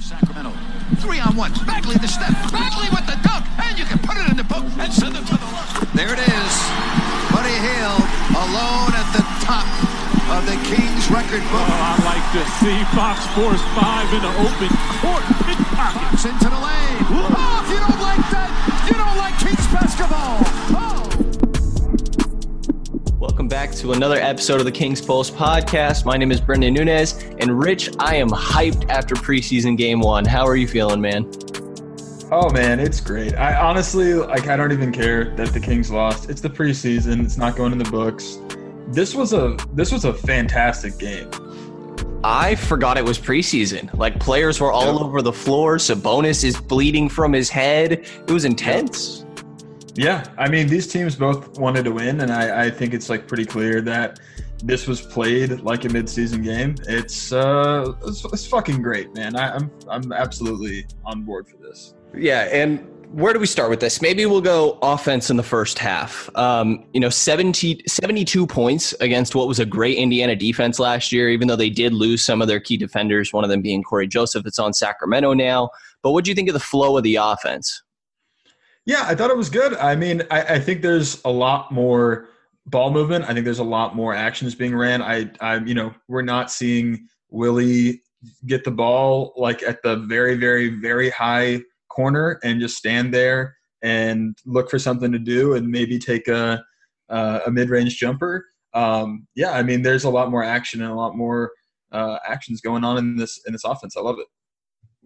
Sacramento. Three on one. Bagley the step. Bagley with the dunk. And you can put it in the book and send it to the line. There it is. Buddy Hield alone at the top of the Kings record book. Oh, I like to see Fox Force 5 in the open court. Pockets into the lane. Oh, if you don't like that, you don't like Kings basketball. To another episode of the Kings Pulse podcast. My name is Brendan Nunez, and Rich, I am hyped after preseason game one. How are you feeling, man? Oh man, it's great. I honestly like I don't even care that the Kings lost. It's the preseason. It's not going in the books. This was a this was a fantastic game. I forgot it was preseason. Like players were all Yep. over the floor. Sabonis is bleeding from his head. It was intense. Yeah, I mean these teams both wanted to win, and I, I think it's like pretty clear that this was played like a midseason game. It's uh it's, it's fucking great, man. I, I'm I'm absolutely on board for this. Yeah, and where do we start with this? Maybe we'll go offense in the first half. Um, you know, 70, 72 points against what was a great Indiana defense last year, even though they did lose some of their key defenders, one of them being Cory Joseph. It's on Sacramento now. But what do you think of the flow of the offense? Yeah, I thought it was good. I mean, I, I think there's a lot more ball movement. I think there's a lot more actions being ran. I, I, you know, we're not seeing Willie get the ball like at the very, very, very high corner and just stand there and look for something to do and maybe take a uh, a mid-range jumper. Um, yeah, I mean, there's a lot more action and a lot more uh, actions going on in this in this offense. I love it.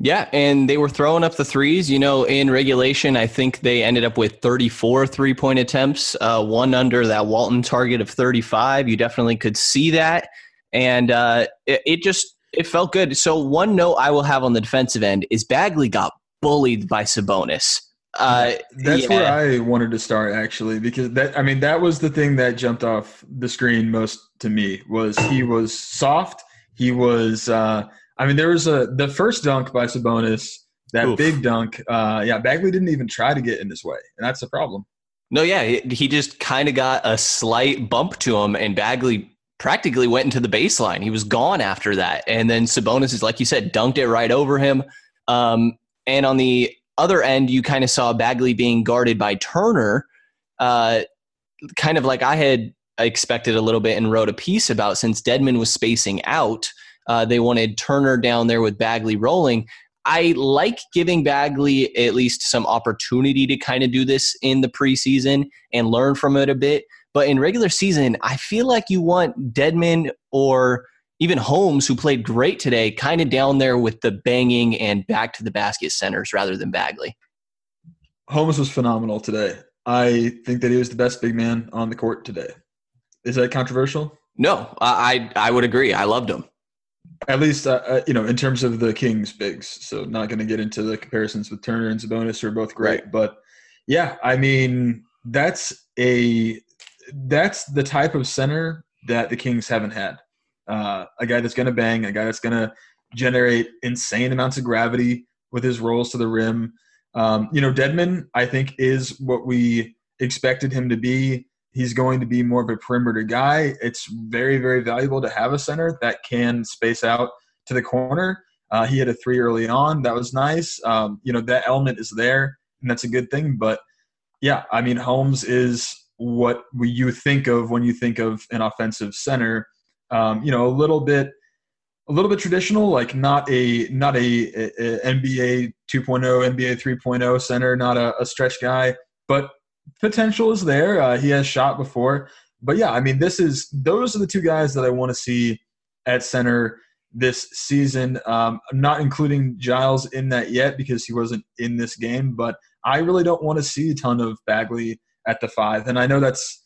Yeah, and they were throwing up the threes. You know, in regulation, I think they ended up with 34 three point attempts, uh, one under that Walton target of 35. You definitely could see that. And uh, it, it just it felt good. So, one note I will have on the defensive end is Bagley got bullied by Sabonis. Uh, That's yeah. where I wanted to start actually, because that I mean that was the thing that jumped off the screen most to me was he was soft. He was. Uh, I mean, there was a the first dunk by Sabonis, that Oof. big dunk. Uh, yeah, Bagley didn't even try to get in his way, and that's the problem. No, yeah, he, he just kind of got a slight bump to him, and Bagley practically went into the baseline. He was gone after that, and then Sabonis is like you said, dunked it right over him. Um, and on the other end, you kind of saw Bagley being guarded by Turner, uh, kind of like I had expected a little bit and wrote a piece about. Since Dedmon was spacing out, uh, they wanted Turner down there with Bagley rolling. I like giving Bagley at least some opportunity to kind of do this in the preseason and learn from it a bit. But in regular season, I feel like you want Dedmon or even Holmes, who played great today, kind of down there with the banging and back to the basket centers rather than Bagley. Holmes was phenomenal today. I think that he was the best big man on the court today. Is that controversial? No, I I I would agree. I loved him. At least, uh, uh, you know, in terms of the Kings bigs. So, not going to get into the comparisons with Turner and Sabonis, who are both great. But yeah, I mean, that's a that's the type of center that the Kings haven't had. Uh, a guy that's going to bang, a guy that's going to generate insane amounts of gravity with his rolls to the rim. Um, you know, Dedmon, I think, is what we expected him to be. He's going to be more of a perimeter guy. It's very, very valuable to have a center that can space out to the corner. Uh, he had a three early on. That was nice. Um, you know, that element is there, and that's a good thing. But yeah, I mean, Holmes is what you think of when you think of an offensive center. Um, you know, a little bit, a little bit traditional, like not a not a, a- NBA 2.0, NBA 3.0 center, not a, a stretch guy, but potential is there. Uh, he has shot before, but yeah, I mean, this is those are the two guys that I want to see at center this season. Um, I'm not including Giles in that yet because he wasn't in this game, but I really don't want to see a ton of Bagley at the five. And I know that's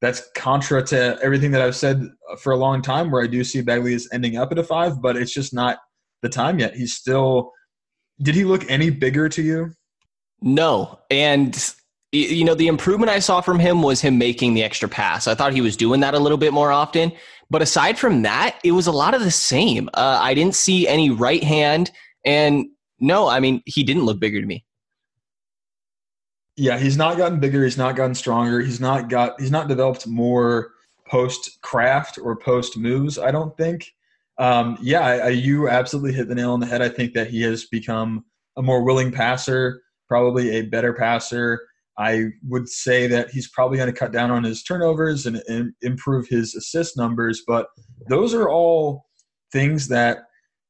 that's contra to everything that I've said for a long time, where I do see Bagley is ending up at a five, but it's just not the time yet. He's still. Did he look any bigger to you? No, and you know the improvement I saw from him was him making the extra pass. I thought he was doing that a little bit more often, but aside from that, it was a lot of the same. Uh, I didn't see any right hand, and no, I mean he didn't look bigger to me. Yeah, he's not gotten bigger. He's not gotten stronger. He's not got. He's not developed more post craft or post moves. I don't think. Um, yeah, I, I, you absolutely hit the nail on the head. I think that he has become a more willing passer, probably a better passer. I would say that he's probably going to cut down on his turnovers and, and improve his assist numbers. But those are all things that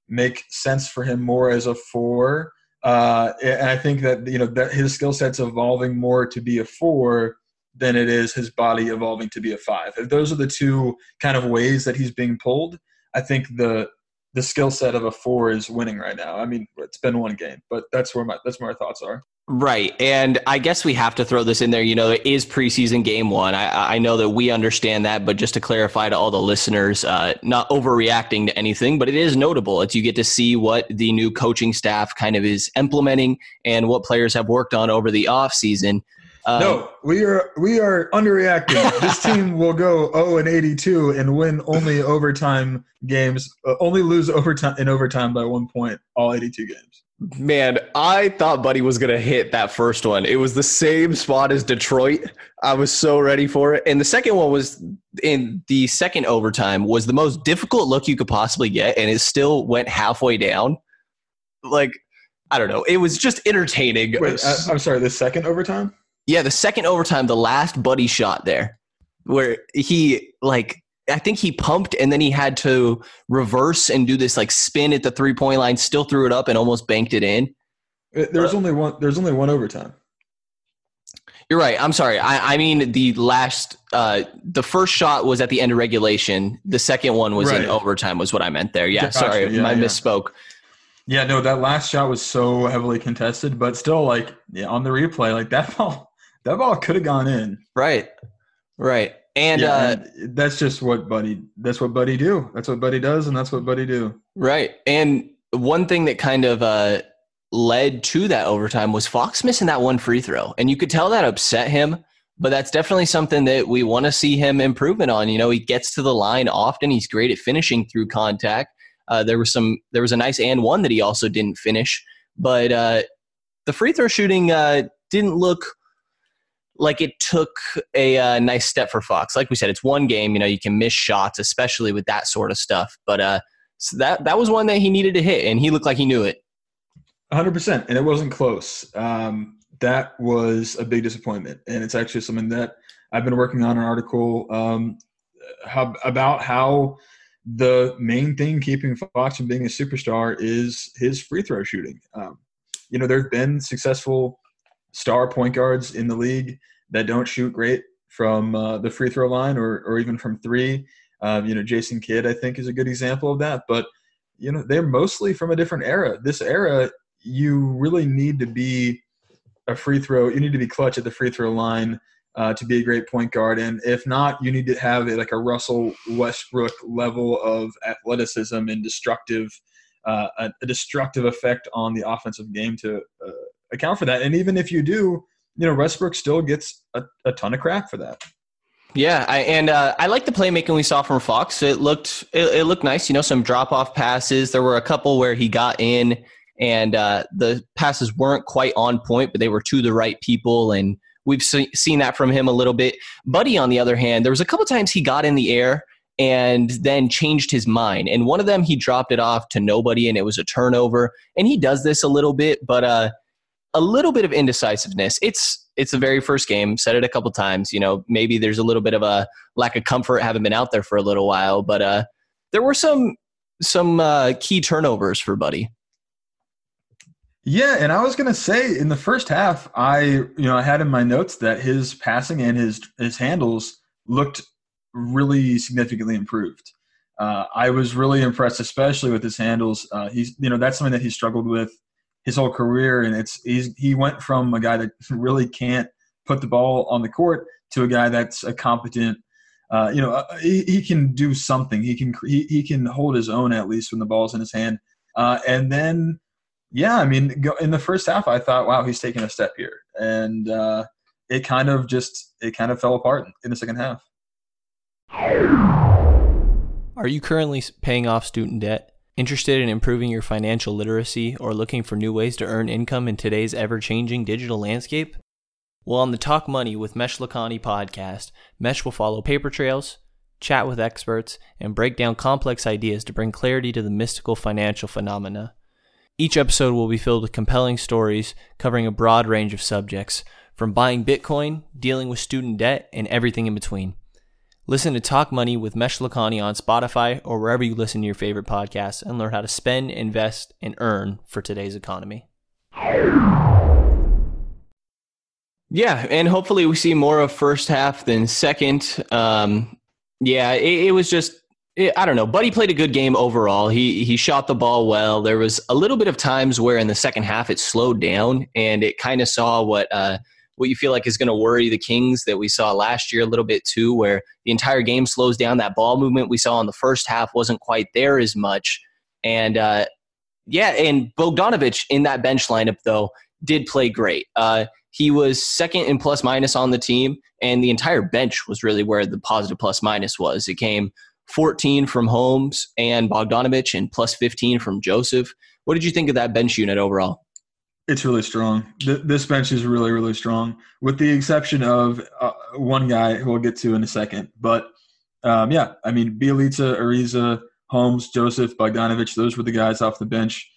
make sense for him more as a four uh, and I think that you know that his skill set's evolving more to be a four than it is his body evolving to be a five. If those are the two kind of ways that he's being pulled, I think the the skill set of a four is winning right now. I mean, it's been one game, but that's where my that's where my thoughts are. Right. And I guess we have to throw this in there. You know, it is preseason game one. I, I know that we understand that, but just to clarify to all the listeners, uh, not overreacting to anything, but it is notable. It's you get to see what the new coaching staff kind of is implementing and what players have worked on over the off season. Um, no, we are we are underreacting. this team will go 0 and 82 and win only overtime games, uh, only lose overtime in overtime by one point all 82 games. Man, I thought Buddy was going to hit that first one. It was the same spot as Detroit. I was so ready for it. And the second one was in the second overtime was the most difficult look you could possibly get and it still went halfway down. Like I don't know. It was just entertaining. Wait, I, I'm sorry, the second overtime? Yeah, the second overtime, the last Buddy shot there where he like I think he pumped and then he had to reverse and do this like spin at the three point line, still threw it up and almost banked it in. Uh, there's uh, only one. There's only one overtime. You're right. I'm sorry. I, I mean the last, uh, the first shot was at the end of regulation. The second one was right. in overtime. Was what I meant there. Yeah. Gotcha. Sorry, yeah, I yeah. misspoke. Yeah. No, that last shot was so heavily contested, but still, like yeah, on the replay, like that ball, that ball could have gone in. Right. Right. And, yeah, uh, and that's just what Buddy. That's what Buddy do. That's what Buddy does, and that's what Buddy do. Right. And one thing that kind of uh, led to that overtime was Fox missing that one free throw, and you could tell that upset him. But that's definitely something that we want to see him improvement on. You know, he gets to the line often. He's great at finishing through contact. Uh, there was some. There was a nice and one that he also didn't finish, but uh, the free throw shooting uh, didn't look like it took a uh, nice step for Fox. Like we said, it's one game. You know, you can miss shots, especially with that sort of stuff. But uh, so that that was one that he needed to hit, and he looked like he knew it. 100, percent and it wasn't close. Um, that was a big disappointment, and it's actually something that I've been working on an article um, how, about how the main thing keeping Fox from being a superstar is his free throw shooting. Um, you know, there've been successful star point guards in the league that don't shoot great from uh, the free throw line or, or even from three. Um, you know, Jason Kidd, I think, is a good example of that. But, you know, they're mostly from a different era. This era, you really need to be a free throw, you need to be clutch at the free throw line uh, to be a great point guard. And if not, you need to have a, like a Russell Westbrook level of athleticism and destructive, uh, a, a, destructive effect on the offensive game to uh, account for that. And even if you do, you know, Westbrook still gets a, a ton of crap for that. Yeah, I, and uh, I like the playmaking we saw from Fox. It looked it, it looked nice. You know, some drop off passes. There were a couple where he got in, and uh, the passes weren't quite on point, but they were to the right people. And we've see, seen that from him a little bit. Buddy, on the other hand, there was a couple times he got in the air and then changed his mind. And one of them, he dropped it off to nobody, and it was a turnover. And he does this a little bit, but uh, a little bit of indecisiveness. It's it's the very first game. Said it a couple times. You know, maybe there's a little bit of a lack of comfort, having been out there for a little while. But uh, there were some some uh, key turnovers for Buddy. Yeah, and I was gonna say in the first half, I you know I had in my notes that his passing and his his handles looked really significantly improved. Uh, I was really impressed, especially with his handles. Uh, he's you know that's something that he struggled with his whole career, and it's he's he went from a guy that really can't put the ball on the court to a guy that's a competent. Uh, you know, uh, he, he, can do something. He can he, he can hold his own at least when the ball's in his hand. Uh, and then, yeah, I mean, go, in the first half, I thought, wow, he's taking a step here, and uh, it kind of just it kind of fell apart in the second half. Are you currently paying off student debt? Interested in improving your financial literacy or looking for new ways to earn income in today's ever changing digital landscape? Well, on the Talk Money with Mesh Lakhani podcast, Mesh will follow paper trails, chat with experts, and break down complex ideas to bring clarity to the mystical financial phenomena. Each episode will be filled with compelling stories covering a broad range of subjects, from buying Bitcoin, dealing with student debt, and everything in between. Listen to Talk Money with Mesh Lakhani on Spotify or wherever you listen to your favorite podcasts and learn how to spend, invest, and earn for today's economy. Yeah, and hopefully we see more of first half than second. Um, yeah, it, it was just it, I don't know. Buddy played a good game overall. He he shot the ball well. There was a little bit of times where in the second half it slowed down, and it kind of saw what. Uh, what you feel like is going to worry the Kings that we saw last year a little bit too, where the entire game slows down. That ball movement we saw in the first half wasn't quite there as much. And uh, yeah, and Bogdanovich in that bench lineup though did play great. Uh, he was second in plus minus on the team, and the entire bench was really where the positive plus minus was. It came 14 from Holmes and Bogdanovich, and plus 15 from Joseph. What did you think of that bench unit overall? It's really strong. This bench is really, really strong, with the exception of uh, one guy who we'll get to in a second. But um, yeah, I mean, Bjelica, Ariza, Holmes, Joseph, Bogdanovich, those were the guys off the bench.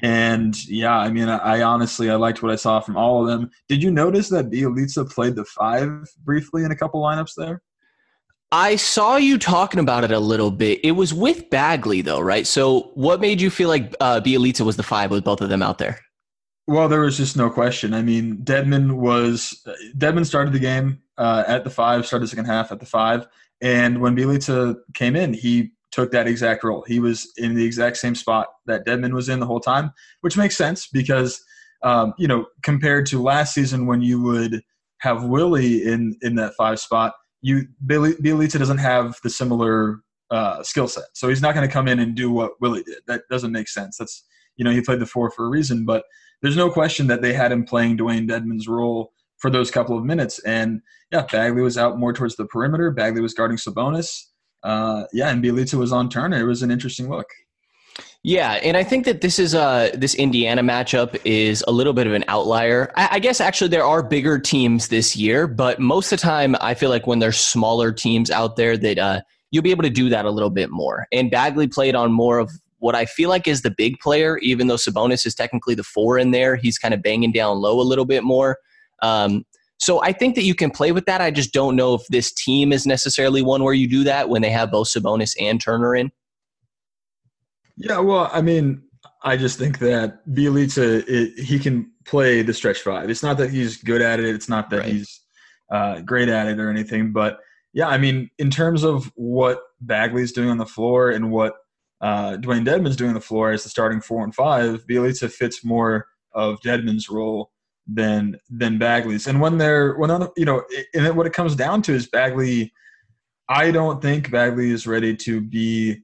And yeah, I mean, I, I, honestly I liked what I saw from all of them. Did you notice that Bjelica played the five briefly in a couple lineups there? I saw you talking about it a little bit. It was with Bagley though, right? So what made you feel like uh, Bjelica was the five with both of them out there? Well, there was just no question. I mean, Dedmon was Dedmon started the game uh, at the five, started the second half at the five, and when Bjelica came in, he took that exact role. He was in the exact same spot that Dedmon was in the whole time, which makes sense because um, you know compared to last season when you would have Willie in in that five spot, you Bjelica doesn't have the similar uh, skill set, so he's not going to come in and do what Willie did. That doesn't make sense. That's you know he played the four for a reason, but there's no question that they had him playing Dewayne Dedmon's role for those couple of minutes. And yeah, Bagley was out more towards the perimeter. Bagley was guarding Sabonis. Uh, yeah, and Bjelica was on Turner. It was an interesting look. Yeah, and I think that this is uh this Indiana matchup is a little bit of an outlier. I, I, guess actually there are bigger teams this year, but most of the time I feel like when there's smaller teams out there that uh, you'll be able to do that a little bit more. And Bagley played on more of what I feel like is the big player, even though Sabonis is technically the four in there, he's kind of banging down low a little bit more. Um, so I think that you can play with that. I just don't know if this team is necessarily one where you do that when they have both Sabonis and Turner in. Yeah, well, I mean, I just think that Bjelica, it, he can play the stretch five. It's not that he's good at it. It's not that right. he's uh, great at it or anything. But yeah, I mean, in terms of what Bagley's doing on the floor and what uh, Dewayne Dedmon's doing the floor as the starting four and five, Bjelica fits more of Dedmon's role than than Bagley's. And when they're when you know, and then what it comes down to is Bagley. I don't think Bagley is ready to be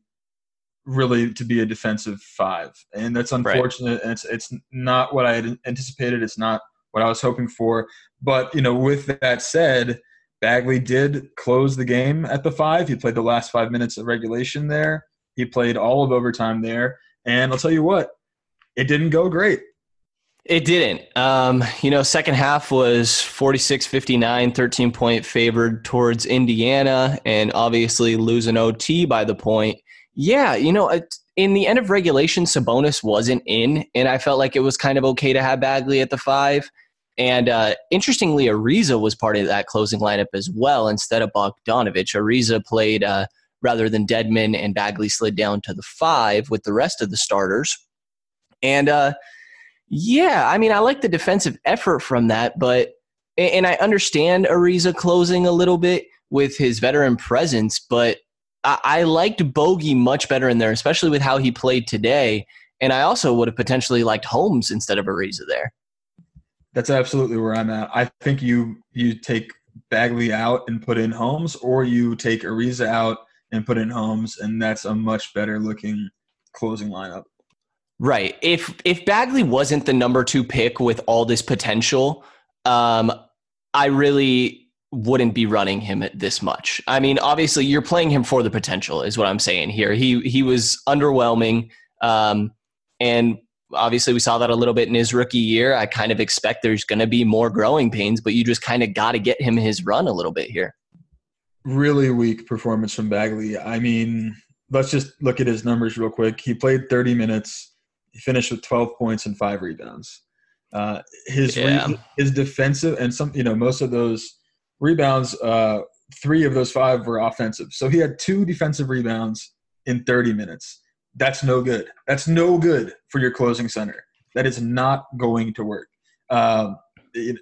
really to be a defensive five, and that's unfortunate. Right. And it's it's not what I had anticipated. It's not what I was hoping for. But you know, with that said, Bagley did close the game at the five. He played the last five minutes of regulation there. He played all of overtime there. And I'll tell you what, it didn't go great. It didn't. Um, you know, second half was 46 59, 13 point favored towards Indiana, and obviously losing OT by the point. Yeah, you know, in the end of regulation, Sabonis wasn't in, and I felt like it was kind of okay to have Bagley at the five. And uh, interestingly, Ariza was part of that closing lineup as well instead of Bogdanovich. Ariza played. Uh, rather than Dedmon and Bagley slid down to the five with the rest of the starters. And uh, yeah, I mean, I like the defensive effort from that, but and I understand Ariza closing a little bit with his veteran presence, but I, I liked Bogey much better in there, especially with how he played today. And I also would have potentially liked Holmes instead of Ariza there. That's absolutely where I'm at. I think you you take Bagley out and put in Holmes, or you take Ariza out and put in Holmes, and that's a much better looking closing lineup. Right. If if Bagley wasn't the number two pick with all this potential, um, I really wouldn't be running him this much. I mean, obviously, you're playing him for the potential, is what I'm saying here. He he was underwhelming, um, and obviously, we saw that a little bit in his rookie year. I kind of expect there's going to be more growing pains, but you just kind of got to get him his run a little bit here. Really weak performance from Bagley. I mean, let's just look at his numbers real quick. He played 30 minutes. He finished with 12 points and five rebounds. Uh, his Yeah. re- his defensive and some you know most of those rebounds, uh, three of those five were offensive. So he had two defensive rebounds in 30 minutes. That's no good. That's no good for your closing center. That is not going to work. Um,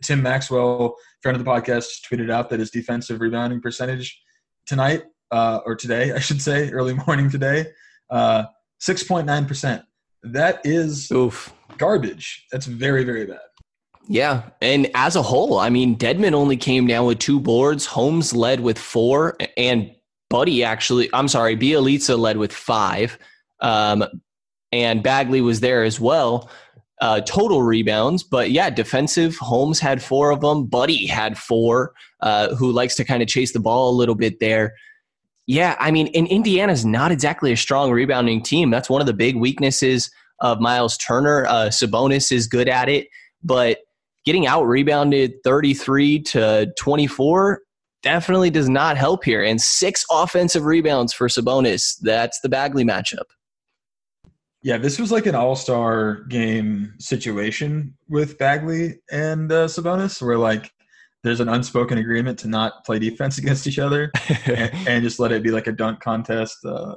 Tim Maxwell, friend of the podcast, tweeted out that his defensive rebounding percentage tonight uh, or today, I should say, early morning today, uh, 6.9%. That is Oof. garbage. That's very, very bad. Yeah, and as a whole, I mean, Dedmon only came down with two boards. Holmes led with four, and Buddy actually, I'm sorry, Bjelica led with five, um, and Bagley was there as well. Uh, total rebounds, but yeah, defensive. Holmes had four of them. Buddy had four, uh, who likes to kind of chase the ball a little bit there. Yeah, I mean, and Indiana's not exactly a strong rebounding team. That's one of the big weaknesses of Miles Turner. Uh, Sabonis is good at it, but getting out rebounded 33 to 24 definitely does not help here. And six offensive rebounds for Sabonis. That's the Bagley matchup. Yeah, this was like an all-star game situation with Bagley and uh, Sabonis, where like there's an unspoken agreement to not play defense against each other and, and just let it be like a dunk contest, uh,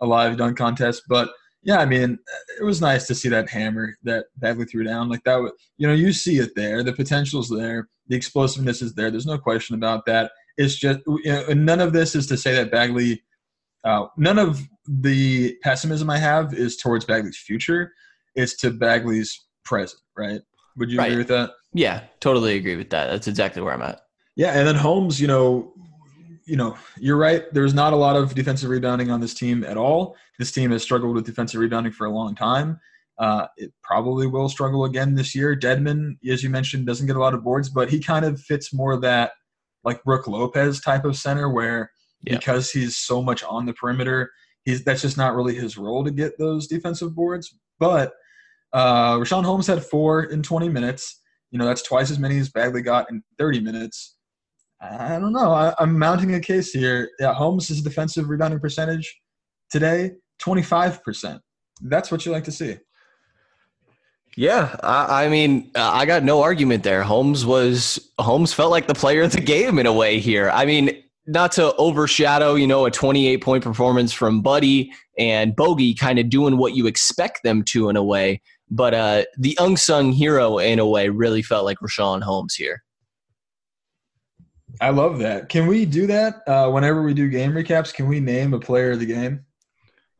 a live dunk contest. But yeah, I mean, it was nice to see that hammer that Bagley threw down. Like that, was, you know, you see it there. The potential's there. The explosiveness is there. There's no question about that. It's just you know, and none of this is to say that Bagley. Uh, none of the pessimism I have is towards Bagley's future. It's to Bagley's present. Right? Would you Right. agree with that? Yeah, totally agree with that. That's exactly where I'm at. Yeah, and then Holmes, you know, you know, you're right. There's not a lot of defensive rebounding on this team at all. This team has struggled with defensive rebounding for a long time. Uh, it probably will struggle again this year. Dedmon, as you mentioned, doesn't get a lot of boards, but he kind of fits more that like Brooke Lopez type of center where Yeah. because he's so much on the perimeter, he's that's just not really his role to get those defensive boards. But uh, Richaun Holmes had four in 20 minutes. You know, that's twice as many as Bagley got in 30 minutes. I don't know. I, I'm mounting a case here. Yeah, Holmes' defensive rebounding percentage today, 25%. That's what you like to see. Yeah, I, I mean, I got no argument there. Holmes was Holmes felt like the player of the game in a way here. I mean, not to overshadow, you know, a 28 point performance from Buddy and Bogey, kind of doing what you expect them to in a way, but uh, the unsung hero in a way really felt like Richaun Holmes here. I love that. Can we do that uh, whenever we do game recaps? Can we name a player of the game?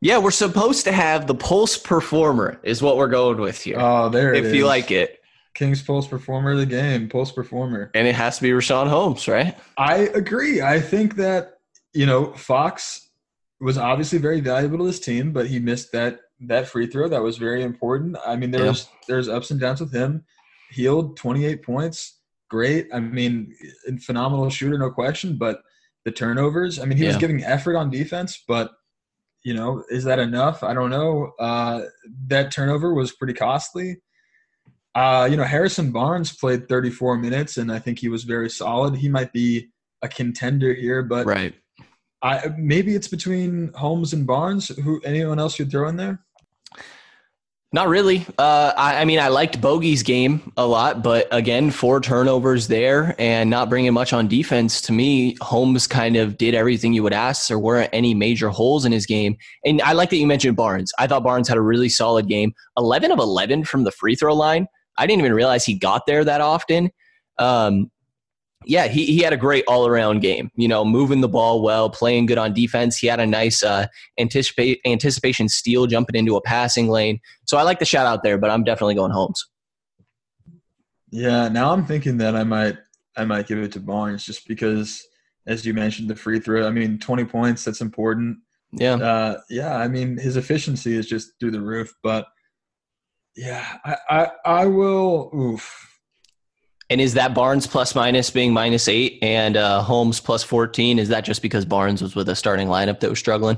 Yeah, we're supposed to have the pulse performer is what we're going with here. Oh, there it if you like it, King's post Performer of the game, post Performer. and it has to be Richaun Holmes, right? I agree. I think that you know Fox was obviously very valuable to this team, but he missed that that free throw that was very important. I mean, there Yeah. there's ups and downs with him. Hield 28 points, great. I mean, phenomenal shooter, no question. But the turnovers. I mean, he was giving effort on defense, but you know, is that enough? I don't know. Uh, that turnover was pretty costly. Uh, you know, Harrison Barnes played 34 minutes, and I think he was very solid. He might be a contender here, but Right. I, maybe it's between Holmes and Barnes. Who anyone else you'd throw in there? Not really. Uh, I, I mean, I liked Bogey's game a lot, but again, four turnovers there and not bringing much on defense. To me, Holmes kind of did everything you would ask. There weren't any major holes in his game. And I like that you mentioned Barnes. I thought Barnes had a really solid game. 11 of 11 from the free throw line. I didn't even realize he got there that often. Um, yeah, he, he had a great all around game. You know, moving the ball well, playing good on defense. He had a nice uh, anticipate anticipation steal, jumping into a passing lane. So I like the shout out there, but I'm definitely going Holmes. Yeah, now I'm thinking that I might I might give it to Barnes just because, as you mentioned, the free throw. I mean, 20 points. That's important. Yeah. Uh, yeah. I mean, his efficiency is just through the roof. But yeah, I I, I will. Oof. And is that Barnes plus minus being minus eight and uh, Holmes plus 14? Is that just because Barnes was with a starting lineup that was struggling?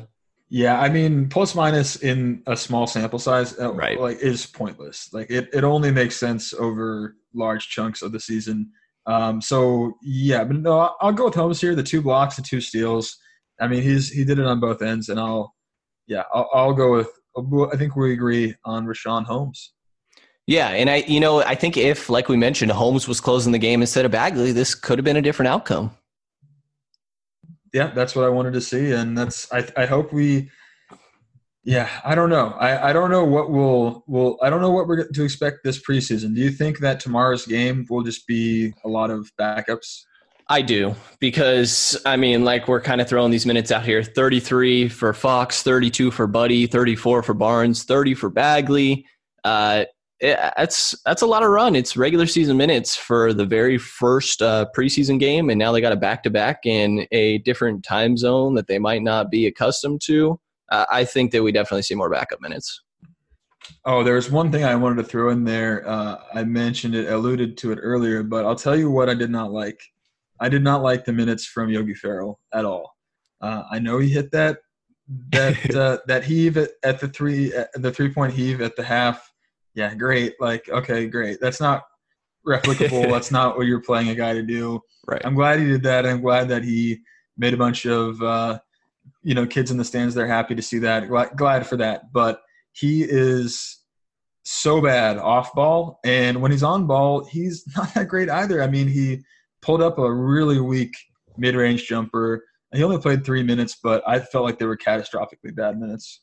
Yeah, I mean, plus minus in a small sample size, uh, Right. like is pointless. Like it, it only makes sense over large chunks of the season. Um, so yeah, but no, I'll- I'll go with Holmes here. The two blocks, the two steals. I mean, he's he did it on both ends, and I'll yeah, I'll, I'll go with. I think we agree on Richaun Holmes. Yeah, and I, you know, I think if, like we mentioned, Holmes was closing the game instead of Bagley, this could have been a different outcome. yeah, that's what I wanted to see, and that's I. I hope we. Yeah, I don't know. I, I don't know what we'll will. I don't know what we're going to expect this preseason. Do you think that tomorrow's game will just be a lot of backups? I do because I mean, like we're kind of throwing these minutes out here: thirty-three for Fox, thirty-two for Buddy, thirty-four for Barnes, thirty for Bagley. Uh, it, that's that's a lot of run. It's regular season minutes for the very first uh, preseason game, and now they got a back-to-back in a different time zone that they might not be accustomed to. Uh, I think that we definitely see more backup minutes. Oh, there's one thing I wanted to throw in there. Uh, I mentioned it, alluded to it earlier, but I'll tell you what I did not like. I did not like the minutes from Yogi Ferrell at all. Uh, I know he hit that that uh, that heave at, at the three at the three point heave at the half. Yeah, great. Like, okay, great. That's not replicable. That's not what you're playing a guy to do. Right. I'm glad he did that. I'm glad that he made a bunch of uh, you know kids in the stands. They're happy to see that. Glad, glad for that. But he is so bad off ball, and when he's on ball, he's not that great either. I mean, he pulled up a really weak mid range jumper. He only played three minutes, but I felt like they were catastrophically bad minutes.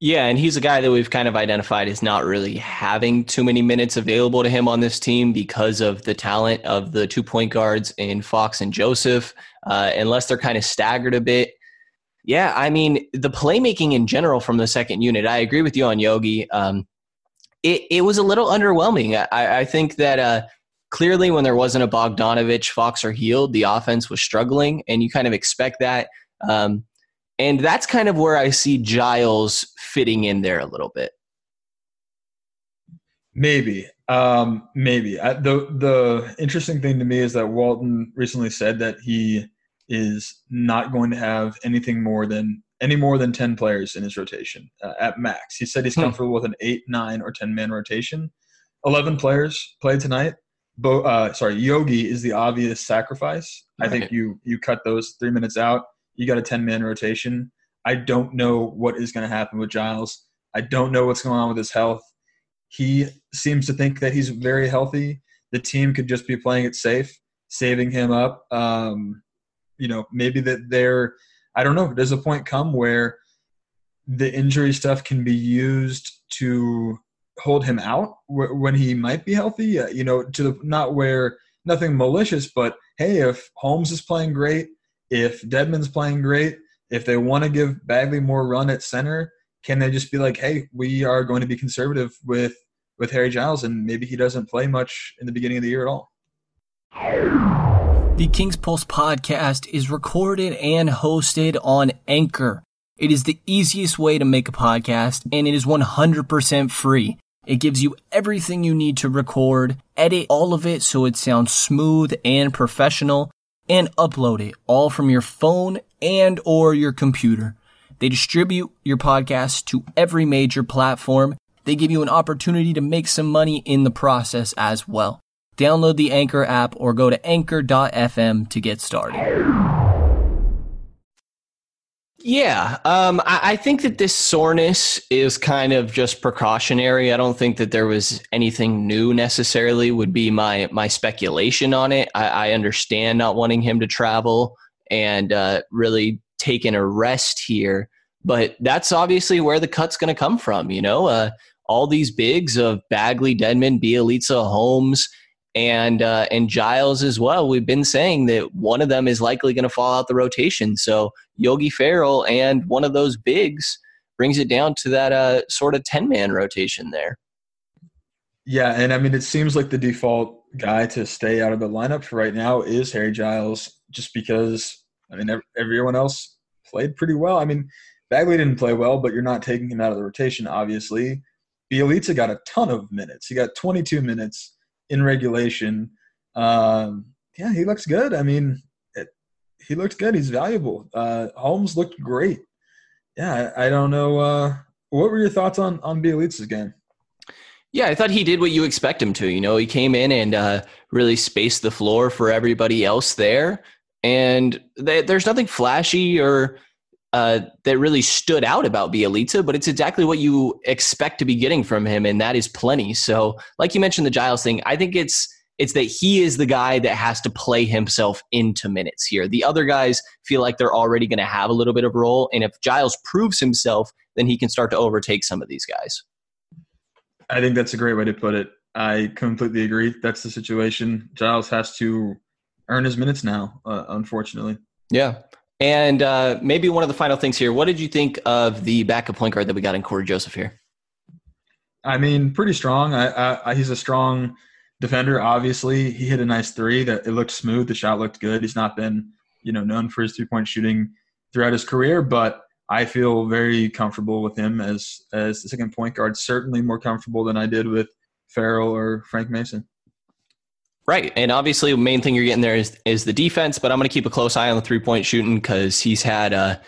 Yeah, and he's a guy that we've kind of identified as not really having too many minutes available to him on this team because of the talent of the two point guards in Fox and Joseph, uh, unless they're kind of staggered a bit. Yeah, I mean, the playmaking in general from the second unit, I agree with you on Yogi. Um, it, it was a little underwhelming. I, I think that uh, clearly when there wasn't a Bogdanovich, Fox, or Hield, the offense was struggling, and you kind of expect that. Um, and that's kind of where I see Giles fitting in there a little bit. Maybe, um, maybe. I, the the interesting thing to me is that Walton recently said that he is not going to have anything more than any more than ten players in his rotation uh, at max. He said he's Hmm. comfortable with an eight, nine, or ten man rotation. Eleven players played tonight. Bo, uh, sorry, Yogi is the obvious sacrifice. I think you you cut those three minutes out. You got a ten man rotation. I don't know what is going to happen with Giles. I don't know what's going on with his health. He seems to think that he's very healthy. The team could just be playing it safe, saving him up. Um, you know, maybe that they're, I don't know, does a point come where the injury stuff can be used to hold him out wh- when he might be healthy? Uh, you know, to the, not where nothing malicious, but hey, if Holmes is playing great, if Dedmon's playing great, if they want to give Bagley more run at center, can they just be like, hey, we are going to be conservative with with Harry Giles, and maybe he doesn't play much in the beginning of the year at all. The King's Pulse podcast is recorded and hosted on Anchor. It is the easiest way to make a podcast and it is 100% free. It gives you everything you need to record, edit all of it so it sounds smooth and professional, and upload it all from your phone and or your computer. They distribute your podcast to every major platform. They give you an opportunity to make some money in the process as well. Download the Anchor app or go to anchor.fm to get started. Yeah, um, I, I think that this soreness is kind of just precautionary. I don't think that there was anything new necessarily. Would be my my speculation on it. I, I understand not wanting him to travel and uh, really taking a rest here, but that's obviously where the cut's going to come from. You know, uh, all these bigs of Bagley, Dedmon, Bjelica, Holmes, and uh, and Giles as well. We've been saying that one of them is likely going to fall out the rotation. So Yogi Ferrell and one of those bigs brings it down to that uh, sort of ten man rotation there. Yeah, and I mean, it seems like the default guy to stay out of the lineup for right now is Harry Giles, just because I mean everyone else played pretty well. I mean Bagley didn't play well, but you're not taking him out of the rotation, obviously. Bjelica got a ton of minutes. He got 22 minutes in regulation. Um, yeah, he looks good. I mean, it, he looked good. He's valuable. Uh, Holmes looked great. Yeah, I, I don't know. Uh, what were your thoughts on on Bjelica's game? Yeah, I thought he did what you expect him to. You know, he came in and uh, really spaced the floor for everybody else there. And they, there's nothing flashy or uh, that really stood out about Bjelica, but it's exactly what you expect to be getting from him, and that is plenty. So, like you mentioned, the Giles thing, I think it's it's that he is the guy that has to play himself into minutes here. The other guys feel like they're already going to have a little bit of role, and if Giles proves himself, then he can start to overtake some of these guys. I think that's a great way to put it. I completely agree. That's the situation. Giles has to earn his minutes now, uh, unfortunately. Yeah. And uh, maybe one of the final things here. What did you think of the backup point guard that we got in Cory Joseph here? I mean, pretty strong. I, I, he's a strong defender. Obviously, he hit a nice three. That it looked smooth. The shot looked good. He's not been, you know, known for his three point shooting throughout his career, but I feel very comfortable with him as as the second point guard. Certainly more comfortable than I did with Ferrell or Frank Mason. Right, and obviously, the main thing you're getting there is is the defense. But I'm going to keep a close eye on the three point shooting because he's had uh,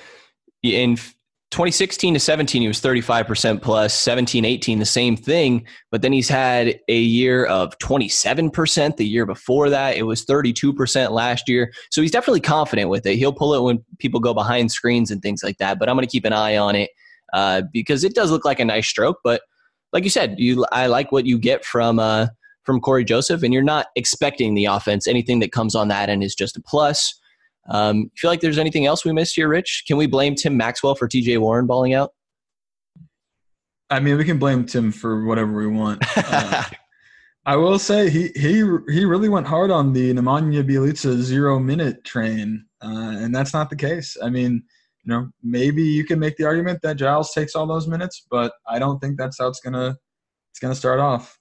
in 2016 to 17 he was 35 percent 17, 18 the same thing. But then he's had a year of 27 percent. The year before that, it was 32 percent last year. So he's definitely confident with it. He'll pull it when people go behind screens and things like that. But I'm going to keep an eye on it uh, because it does look like a nice stroke. But like you said, you I like what you get from. Uh, from Cory Joseph, and you're not expecting the offense. Anything that comes on that end is just a plus. Um, feel like there's anything else we missed here, Rich? Can we blame Tim Maxwell for TJ Warren balling out? I mean, we can blame Tim for whatever we want. Uh, I will say he he he really went hard on the Nemanja Bjelica zero minute train, uh, and that's not the case. I mean, you know, maybe you can make the argument that Giles takes all those minutes, but I don't think that's how it's gonna it's gonna start off.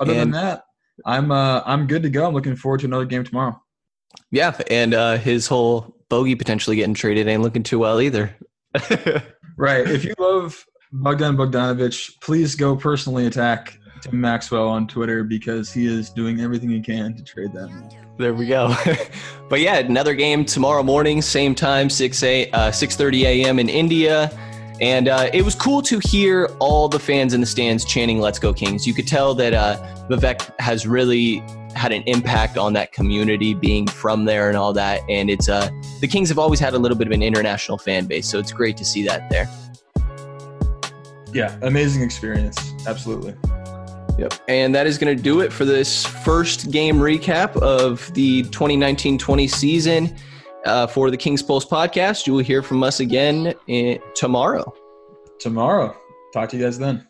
Other and, than that, I'm uh, I'm good to go. I'm looking forward to another game tomorrow. Yeah, and uh, his whole bogey potentially getting traded ain't looking too well either. right. If you love Bogdan Bogdanovich, please go personally attack Tim Maxwell on Twitter because he is doing everything he can to trade that. There we go. but yeah, another game tomorrow morning, same time, 6 a uh, 6:30 a.m. in India. And uh, it was cool to hear all the fans in the stands chanting "Let's go Kings." You could tell that uh, Vivek has really had an impact on that community, being from there and all that. And it's uh, the Kings have always had a little bit of an international fan base, so it's great to see that there. Yeah, amazing experience. Absolutely. Yep. And that is going to do it for this first game recap of the 2019 20 season uh, for the King's Pulse podcast. You will hear from us again in, tomorrow. Tomorrow. Talk to you guys then.